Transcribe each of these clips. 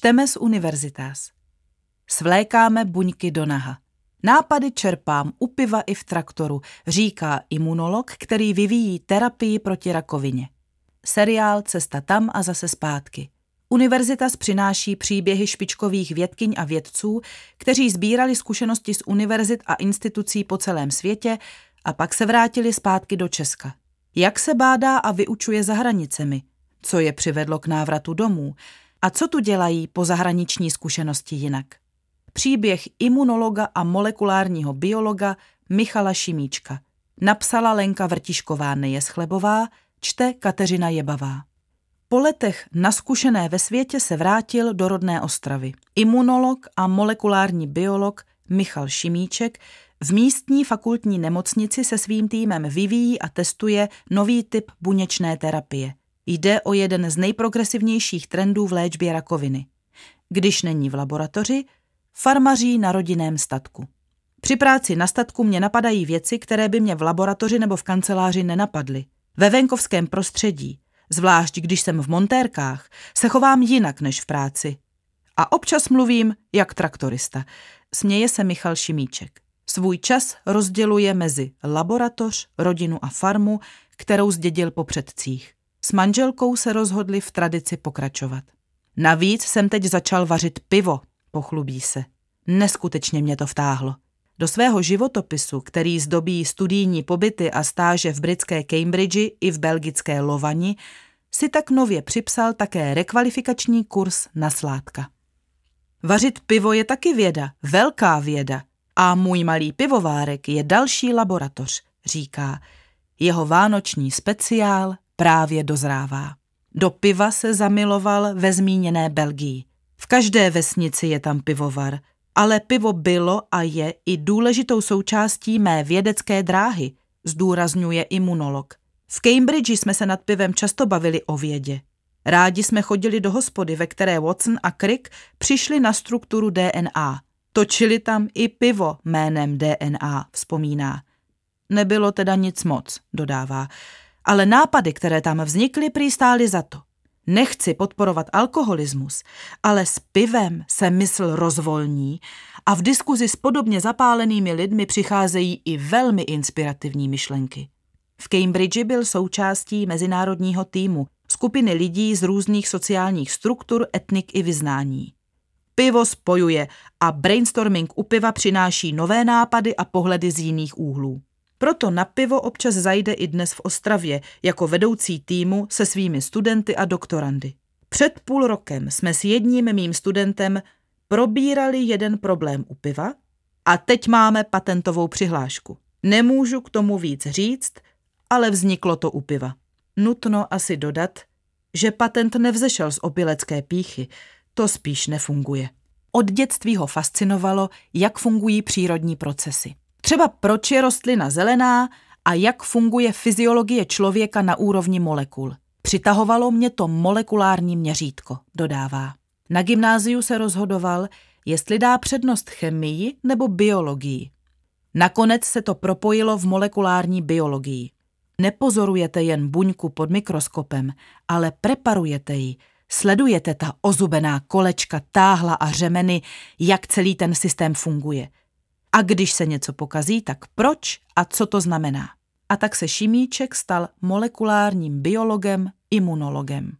Čteme z univerzitas. Svlékáme buňky do naha. Nápady čerpám u piva i v traktoru, říká imunolog, který vyvíjí terapii proti rakovině. Seriál Cesta tam a zase zpátky. Univerzitas přináší příběhy špičkových vědkyň a vědců, kteří sbírali zkušenosti z univerzit a institucí po celém světě a pak se vrátili zpátky do Česka. Jak se bádá a vyučuje za hranicemi? Co je přivedlo k návratu domů? A co tu dělají po zahraniční zkušenosti jinak? Příběh imunologa a molekulárního biologa Michala Šimíčka. Napsala Lenka Vrtišková Nejeschlebová, čte Kateřina Jebavá. Po letech naskušené ve světě se vrátil do rodné Ostravy. Imunolog a molekulární biolog Michal Šimíček v místní fakultní nemocnici se svým týmem vyvíjí a testuje nový typ buněčné terapie. Jde o jeden z nejprogresivnějších trendů v léčbě rakoviny. Když není v laboratoři, farmaří na rodinném statku. Při práci na statku mě napadají věci, které by mě v laboratoři nebo v kanceláři nenapadly. Ve venkovském prostředí, zvlášť když jsem v montérkách, se chovám jinak než v práci. A občas mluvím jak traktorista, směje se Michal Šimíček. Svůj čas rozděluje mezi laboratoř, rodinu a farmu, kterou zdědil po předcích. S manželkou se rozhodli v tradici pokračovat. Navíc jsem teď začal vařit pivo, pochlubí se. Neskutečně mě to vtáhlo. Do svého životopisu, který zdobí studijní pobyty a stáže v britské Cambridge i v belgické Lovani, si tak nově připsal také rekvalifikační kurz na sládka. Vařit pivo je taky věda, velká věda. A můj malý pivovárek je další laboratoř, říká. Jeho vánoční speciál právě dozrává. Do piva se zamiloval ve zmíněné Belgii. V každé vesnici je tam pivovar, ale pivo bylo a je i důležitou součástí mé vědecké dráhy, zdůrazňuje imunolog. V Cambridge jsme se nad pivem často bavili o vědě. Rádi jsme chodili do hospody, ve které Watson a Crick přišli na strukturu DNA. Točili tam i pivo jménem DNA, vzpomíná. Nebylo teda nic moc, dodává, ale nápady, které tam vznikly, prý stály za to. Nechci podporovat alkoholismus, ale s pivem se mysl rozvolní a v diskuzi s podobně zapálenými lidmi přicházejí i velmi inspirativní myšlenky. V Cambridge byl součástí mezinárodního týmu, skupiny lidí z různých sociálních struktur, etnik i vyznání. Pivo spojuje a brainstorming u piva přináší nové nápady a pohledy z jiných úhlů. Proto na pivo občas zajde i dnes v Ostravě jako vedoucí týmu se svými studenty a doktorandy. Před půl rokem jsme s jedním mým studentem probírali jeden problém u piva a teď máme patentovou přihlášku. Nemůžu k tomu víc říct, ale vzniklo to u piva. Nutno asi dodat, že patent nevzešel z opilecké píchy, to spíš nefunguje. Od dětství ho fascinovalo, jak fungují přírodní procesy. Třeba proč je rostlina zelená a jak funguje fyziologie člověka na úrovni molekul. Přitahovalo mě to molekulární měřítko, dodává. Na gymnáziu se rozhodoval, jestli dá přednost chemii nebo biologii. Nakonec se to propojilo v molekulární biologii. Nepozorujete jen buňku pod mikroskopem, ale preparujete ji, sledujete ta ozubená kolečka, táhla a řemeny, jak celý ten systém funguje – a když se něco pokazí, tak proč a co to znamená? A tak se Šimíček stal molekulárním biologem, imunologem.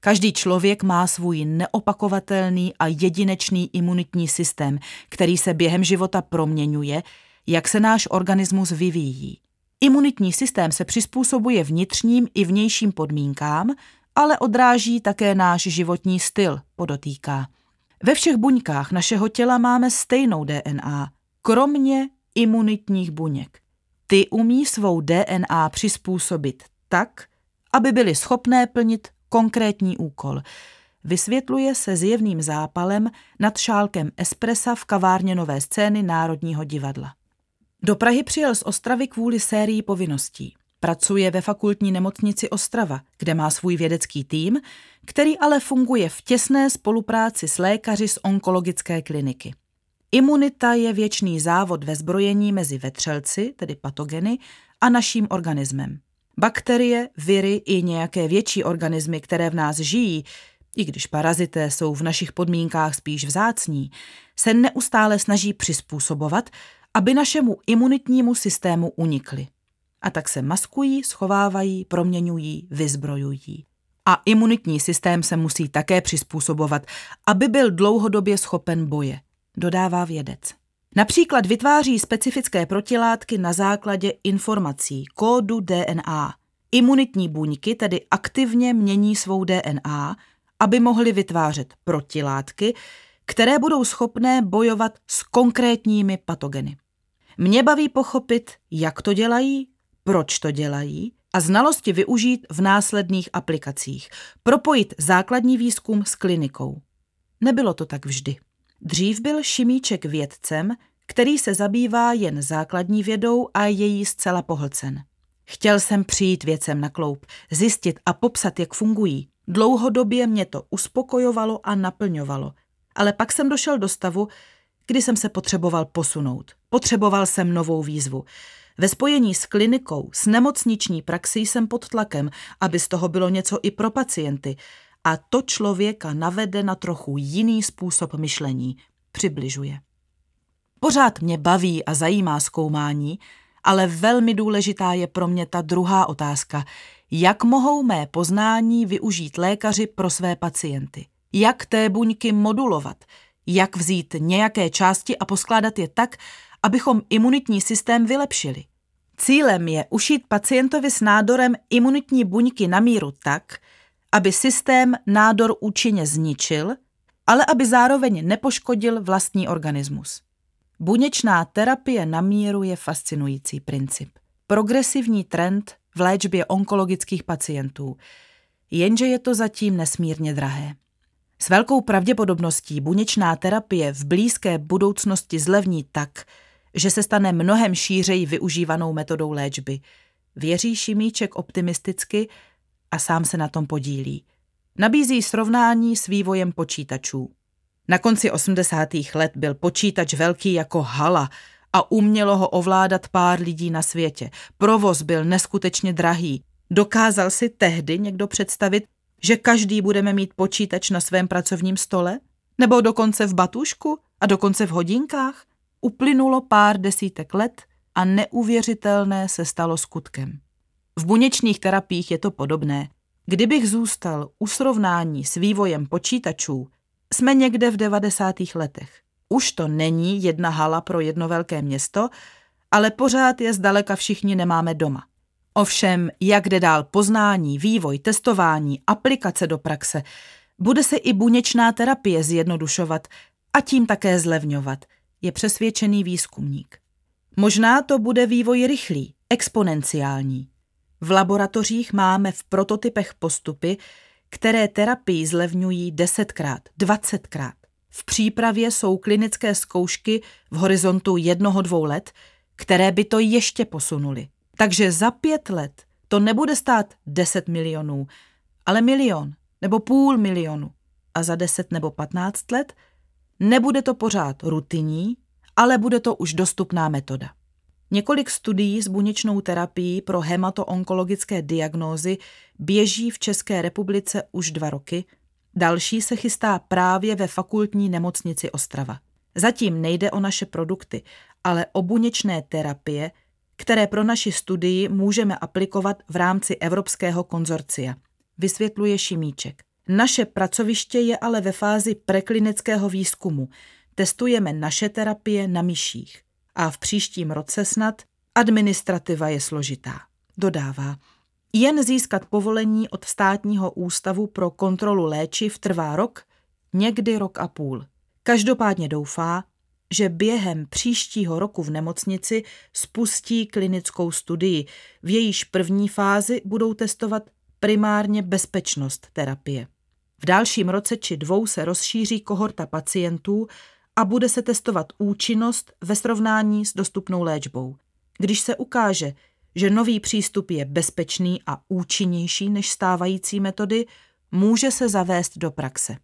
Každý člověk má svůj neopakovatelný a jedinečný imunitní systém, který se během života proměňuje, jak se náš organismus vyvíjí. Imunitní systém se přizpůsobuje vnitřním i vnějším podmínkám, ale odráží také náš životní styl, podotýká. Ve všech buňkách našeho těla máme stejnou DNA, kromě imunitních buněk. Ty umí svou DNA přizpůsobit tak, aby byly schopné plnit konkrétní úkol. Vysvětluje se zjevným zápalem nad šálkem espressa v kavárně Nové scény Národního divadla. Do Prahy přijel z Ostravy kvůli sérii povinností. Pracuje ve fakultní nemocnici Ostrava, kde má svůj vědecký tým, který ale funguje v těsné spolupráci s lékaři z onkologické kliniky. Imunita je věčný závod ve zbrojení mezi vetřelci, tedy patogeny, a naším organismem. Bakterie, viry i nějaké větší organismy, které v nás žijí, i když parazité jsou v našich podmínkách spíš vzácní, se neustále snaží přizpůsobovat, aby našemu imunitnímu systému unikly. A tak se maskují, schovávají, proměňují, vyzbrojují. A imunitní systém se musí také přizpůsobovat, aby byl dlouhodobě schopen boje, dodává vědec. Například vytváří specifické protilátky na základě informací, kódu DNA. Imunitní buňky tedy aktivně mění svou DNA, aby mohly vytvářet protilátky, které budou schopné bojovat s konkrétními patogeny. Mě baví pochopit, jak to dělají, proč to dělají a znalosti využít v následných aplikacích, propojit základní výzkum s klinikou. Nebylo to tak vždy. Dřív byl Šimíček vědcem, který se zabývá jen základní vědou a je jí zcela pohlcen. Chtěl jsem přijít věcem na kloup, zjistit a popsat, jak fungují. Dlouhodobě mě to uspokojovalo a naplňovalo. Ale pak jsem došel do stavu, kdy jsem se potřeboval posunout. Potřeboval jsem novou výzvu. Ve spojení s klinikou, s nemocniční praxí jsem pod tlakem, aby z toho bylo něco i pro pacienty. A to člověka navede na trochu jiný způsob myšlení. Přibližuje. Pořád mě baví a zajímá zkoumání, ale velmi důležitá je pro mě ta druhá otázka. Jak mohou mé poznání využít lékaři pro své pacienty? Jak té buňky modulovat? Jak vzít nějaké části a poskládat je tak, abychom imunitní systém vylepšili? Cílem je ušít pacientovi s nádorem imunitní buňky na míru tak, aby systém nádor účinně zničil, ale aby zároveň nepoškodil vlastní organismus. Buněčná terapie na míru je fascinující princip. Progresivní trend v léčbě onkologických pacientů, jenže je to zatím nesmírně drahé. S velkou pravděpodobností buněčná terapie v blízké budoucnosti zlevní tak, že se stane mnohem šířeji využívanou metodou léčby. Věří Šimíček optimisticky a sám se na tom podílí. Nabízí srovnání s vývojem počítačů. Na konci 80. let byl počítač velký jako hala a umělo ho ovládat pár lidí na světě. Provoz byl neskutečně drahý. Dokázal si tehdy někdo představit, že každý budeme mít počítač na svém pracovním stole? Nebo dokonce v batušku? A dokonce v hodinkách? Uplynulo pár desítek let a neuvěřitelné se stalo skutkem. V buněčných terapiích je to podobné. Kdybych zůstal u srovnání s vývojem počítačů, jsme někde v 90. letech. Už to není jedna hala pro jedno velké město, ale pořád je zdaleka všichni nemáme doma. Ovšem, jak jde dál poznání, vývoj, testování, aplikace do praxe, bude se i buněčná terapie zjednodušovat a tím také zlevňovat, je přesvědčený výzkumník. Možná to bude vývoj rychlý, exponenciální. V laboratořích máme v prototypech postupy, které terapii zlevňují desetkrát, dvacetkrát. V přípravě jsou klinické zkoušky v horizontu jednoho dvou let, které by to ještě posunuly. Takže za pět let to nebude stát 10 milionů, ale milion nebo půl milionu. A za 10 nebo 15 let nebude to pořád rutinní, ale bude to už dostupná metoda. Několik studií s buněčnou terapií pro hematoonkologické diagnózy běží v České republice už dva roky, další se chystá právě ve fakultní nemocnici Ostrava. Zatím nejde o naše produkty, ale o buněčné terapie, které pro naši studii můžeme aplikovat v rámci Evropského konzorcia, vysvětluje Šimíček. Naše pracoviště je ale ve fázi preklinického výzkumu. Testujeme naše terapie na myších. A v příštím roce snad administrativa je složitá. Dodává, jen získat povolení od státního ústavu pro kontrolu léčiv trvá rok, někdy rok a půl. Každopádně doufá, že během příštího roku v nemocnici spustí klinickou studii. V jejíž první fázi budou testovat primárně bezpečnost terapie. V dalším roce či dvou se rozšíří kohorta pacientů a bude se testovat účinnost ve srovnání s dostupnou léčbou. Když se ukáže, že nový přístup je bezpečný a účinnější než stávající metody, může se zavést do praxe.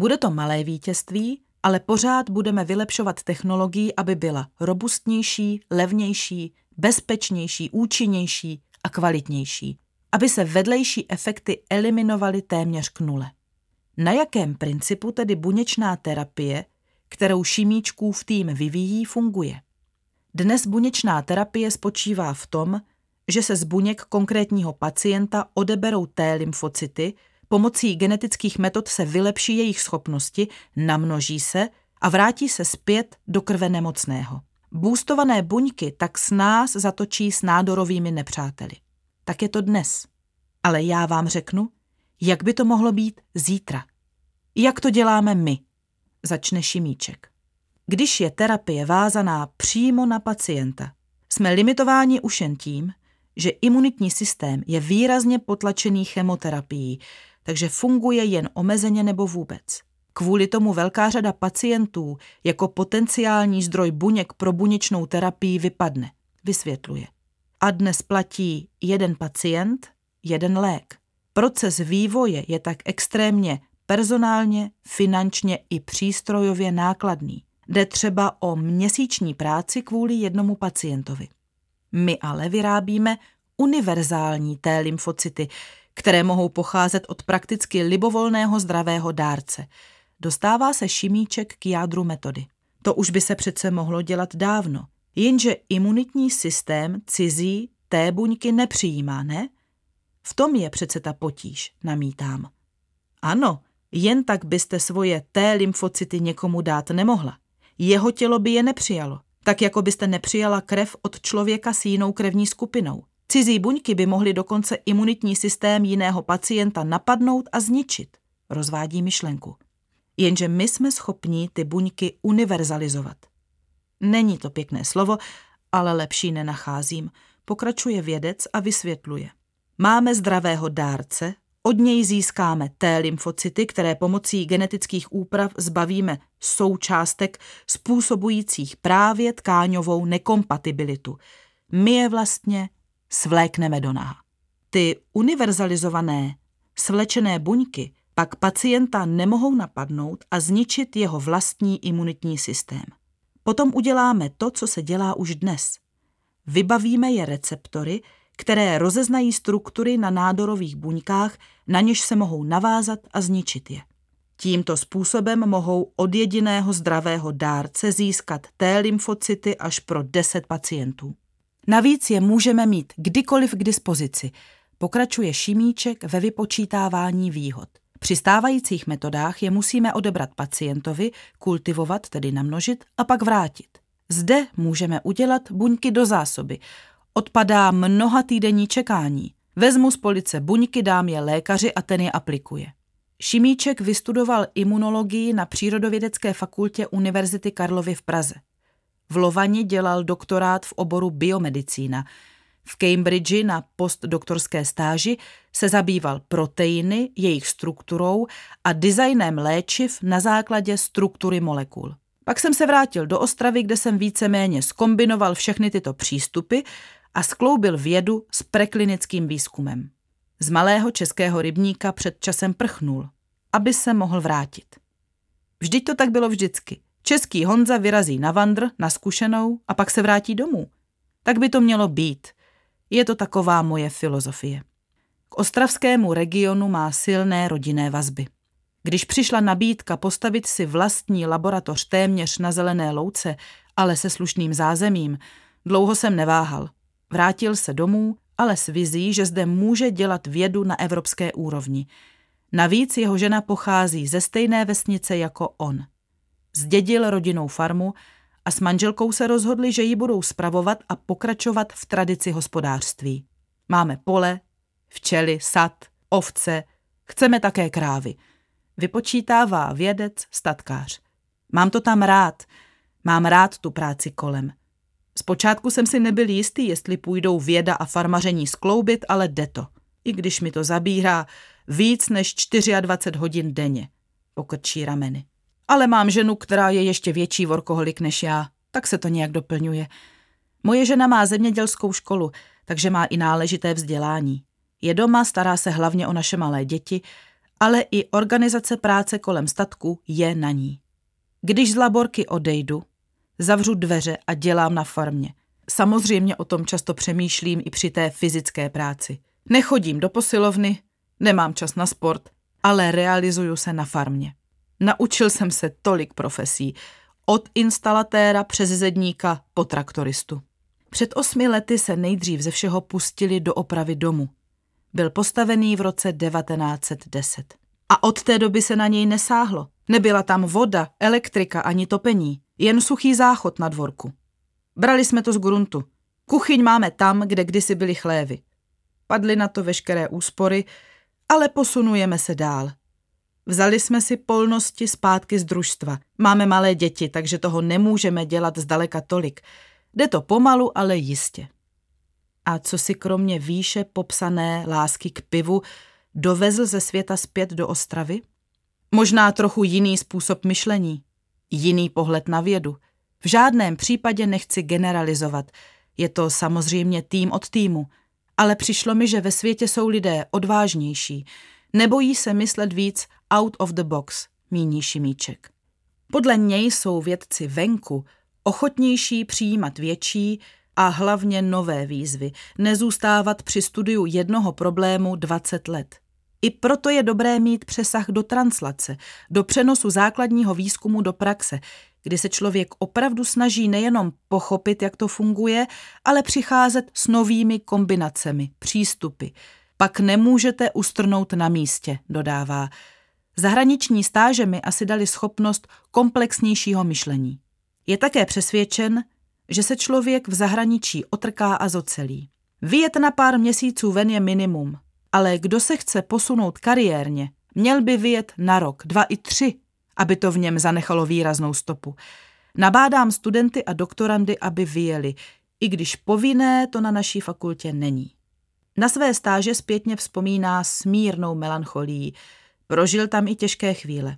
Bude to malé vítězství, ale pořád budeme vylepšovat technologii, aby byla robustnější, levnější, bezpečnější, účinnější a kvalitnější, aby se vedlejší efekty eliminovaly téměř k nule. Na jakém principu tedy buněčná terapie, kterou šimíčkův tým vyvíjí, funguje? Dnes buněčná terapie spočívá v tom, že se z buněk konkrétního pacienta odeberou T lymfocyty, pomocí genetických metod se vylepší jejich schopnosti, namnoží se a vrátí se zpět do krve nemocného. Bůstované buňky tak s nás zatočí s nádorovými nepřáteli. Tak je to dnes. Ale já vám řeknu, jak by to mohlo být zítra. Jak to děláme my? Začne Šimíček. Když je terapie vázaná přímo na pacienta, jsme limitováni už jen tím, že imunitní systém je výrazně potlačený chemoterapií, takže funguje jen omezeně nebo vůbec. Kvůli tomu velká řada pacientů jako potenciální zdroj buněk pro buněčnou terapii vypadne, vysvětluje. A dnes platí jeden pacient, jeden lék. Proces vývoje je tak extrémně personálně, finančně i přístrojově nákladný. Jde třeba o měsíční práci kvůli jednomu pacientovi. My ale vyrábíme univerzální T lymfocyty, které mohou pocházet od prakticky libovolného zdravého dárce. Dostává se šimíček k jádru metody. To už by se přece mohlo dělat dávno. Jenže imunitní systém cizí T buňky nepřijímá, ne? V tom je přece ta potíž, namítám. Ano, jen tak byste svoje T lymfocyty někomu dát nemohla. Jeho tělo by je nepřijalo, tak jako byste nepřijala krev od člověka s jinou krevní skupinou. Cizí buňky by mohly dokonce imunitní systém jiného pacienta napadnout a zničit, rozvádí myšlenku. Jenže my jsme schopni ty buňky univerzalizovat. Není to pěkné slovo, ale lepší nenacházím, pokračuje vědec a vysvětluje. Máme zdravého dárce, od něj získáme T lymfocyty, které pomocí genetických úprav zbavíme součástek způsobujících právě tkáňovou nekompatibilitu. My je vlastně svlékneme do náha. Ty univerzalizované, svlečené buňky pak pacienta nemohou napadnout a zničit jeho vlastní imunitní systém. Potom uděláme to, co se dělá už dnes. Vybavíme je receptory, které rozeznají struktury na nádorových buňkách, na něž se mohou navázat a zničit je. Tímto způsobem mohou od jediného zdravého dárce získat T lymfocyty až pro 10 pacientů. Navíc je můžeme mít kdykoliv k dispozici, pokračuje Šimíček ve vypočítávání výhod. Při stávajících metodách je musíme odebrat pacientovi, kultivovat, tedy namnožit, a pak vrátit. Zde můžeme udělat buňky do zásoby, Odpadá mnoha týdenní čekání. Vezmu z police buňky, dám je lékaři a ten je aplikuje. Šimíček vystudoval imunologii na Přírodovědecké fakultě Univerzity Karlovy v Praze. V Lovani dělal doktorát v oboru biomedicína. V Cambridge na postdoktorské stáži se zabýval proteiny, jejich strukturou a designem léčiv na základě struktury molekul. Pak jsem se vrátil do Ostravy, kde jsem víceméně skombinoval všechny tyto přístupy a skloubil vědu s preklinickým výzkumem. Z malého českého rybníka před časem prchnul, aby se mohl vrátit. Vždyť to tak bylo vždycky. Český Honza vyrazí na vandr, na zkušenou a pak se vrátí domů. Tak by to mělo být. Je to taková moje filozofie. K ostravskému regionu má silné rodinné vazby. Když přišla nabídka postavit si vlastní laboratoř téměř na zelené louce, ale se slušným zázemím, dlouho jsem neváhal. Vrátil se domů, ale s vizí, že zde může dělat vědu na evropské úrovni. Navíc jeho žena pochází ze stejné vesnice jako on. Zdědil rodinnou farmu a s manželkou se rozhodli, že ji budou spravovat a pokračovat v tradici hospodářství. Máme pole, včely, sad, ovce, chceme také krávy. Vypočítává vědec, statkář. Mám to tam rád, mám rád tu práci kolem – Zpočátku jsem si nebyl jistý, jestli půjdou věda a farmaření skloubit, ale jde to. I když mi to zabírá víc než 24 hodin denně. Pokrčí rameny. Ale mám ženu, která je ještě větší vorkoholik než já, tak se to nějak doplňuje. Moje žena má zemědělskou školu, takže má i náležité vzdělání. Je doma, stará se hlavně o naše malé děti, ale i organizace práce kolem statku je na ní. Když z laborky odejdu, Zavřu dveře a dělám na farmě. Samozřejmě o tom často přemýšlím i při té fyzické práci. Nechodím do posilovny, nemám čas na sport ale realizuju se na farmě. Naučil jsem se tolik profesí, od instalatéra přes zedníka po traktoristu. Před osmi lety se nejdřív ze všeho pustili do opravy domu. Byl postavený v roce 1910. A od té doby se na něj nesáhlo. Nebyla tam voda, elektrika ani topení, jen suchý záchod na dvorku. Brali jsme to z gruntu. Kuchyň máme tam, kde kdysi byly chlévy. Padly na to veškeré úspory, ale posunujeme se dál. Vzali jsme si polnosti zpátky z družstva. Máme malé děti, takže toho nemůžeme dělat zdaleka tolik. Jde to pomalu, ale jistě. A co si kromě výše popsané lásky k pivu dovezl ze světa zpět do Ostravy? Možná trochu jiný způsob myšlení, jiný pohled na vědu. V žádném případě nechci generalizovat. Je to samozřejmě tým od týmu, ale přišlo mi, že ve světě jsou lidé odvážnější, nebojí se myslet víc out of the box, míní Šimíček. Podle něj jsou vědci venku ochotnější přijímat větší a hlavně nové výzvy, nezůstávat při studiu jednoho problému 20 let. I proto je dobré mít přesah do translace, do přenosu základního výzkumu do praxe, kdy se člověk opravdu snaží nejenom pochopit, jak to funguje, ale přicházet s novými kombinacemi, přístupy. Pak nemůžete ustrnout na místě, dodává. Zahraniční stáže mi asi dali schopnost komplexnějšího myšlení. Je také přesvědčen, že se člověk v zahraničí otrká a zocelí. Vyjet na pár měsíců ven je minimum, ale kdo se chce posunout kariérně, měl by vyjet na rok, dva i tři, aby to v něm zanechalo výraznou stopu. Nabádám studenty a doktorandy, aby vyjeli, i když povinné to na naší fakultě není. Na své stáže zpětně vzpomíná smírnou melancholii. Prožil tam i těžké chvíle.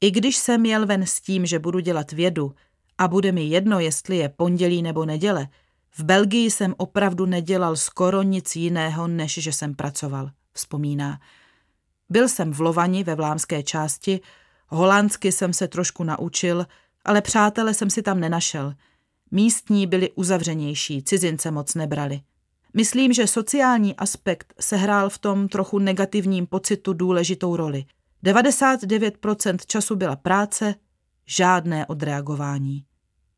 I když jsem jel ven s tím, že budu dělat vědu a bude mi jedno, jestli je pondělí nebo neděle, v Belgii jsem opravdu nedělal skoro nic jiného, než že jsem pracoval, vzpomíná. Byl jsem v Lovani ve vlámské části, holandsky jsem se trošku naučil, ale přátele jsem si tam nenašel. Místní byli uzavřenější, cizince moc nebrali. Myslím, že sociální aspekt sehrál v tom trochu negativním pocitu důležitou roli. 99% času byla práce, žádné odreagování.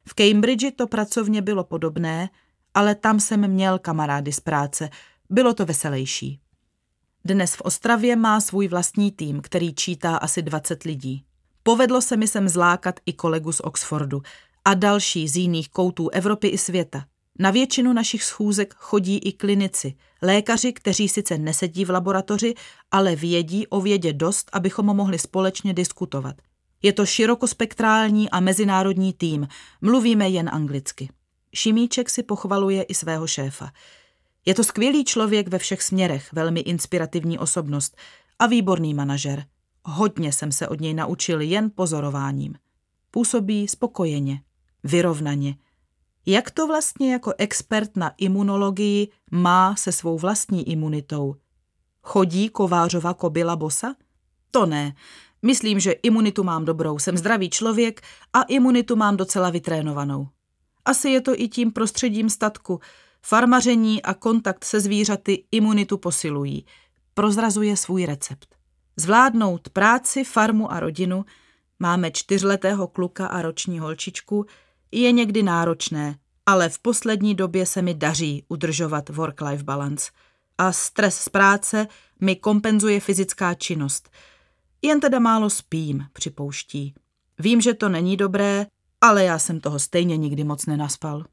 V Cambridge to pracovně bylo podobné, ale tam jsem měl kamarády z práce, bylo to veselější. Dnes v Ostravě má svůj vlastní tým, který čítá asi 20 lidí. Povedlo se mi sem zlákat i kolegu z Oxfordu a další z jiných koutů Evropy i světa. Na většinu našich schůzek chodí i klinici, lékaři, kteří sice nesedí v laboratoři, ale vědí o vědě dost, abychom mohli společně diskutovat. Je to širokospektrální a mezinárodní tým, mluvíme jen anglicky. Šimíček si pochvaluje i svého šéfa. Je to skvělý člověk ve všech směrech, velmi inspirativní osobnost a výborný manažer. Hodně jsem se od něj naučil jen pozorováním. Působí spokojeně, vyrovnaně. Jak to vlastně jako expert na imunologii má se svou vlastní imunitou? Chodí Kovářova kobila bosa? To ne. Myslím, že imunitu mám dobrou, jsem zdravý člověk a imunitu mám docela vytrénovanou. Asi je to i tím prostředím statku. Farmaření a kontakt se zvířaty imunitu posilují. Prozrazuje svůj recept. Zvládnout práci, farmu a rodinu, máme čtyřletého kluka a roční holčičku, je někdy náročné, ale v poslední době se mi daří udržovat work-life balance. A stres z práce mi kompenzuje fyzická činnost. Jen teda málo spím, připouští. Vím, že to není dobré, ale já jsem toho stejně nikdy moc nenaspal.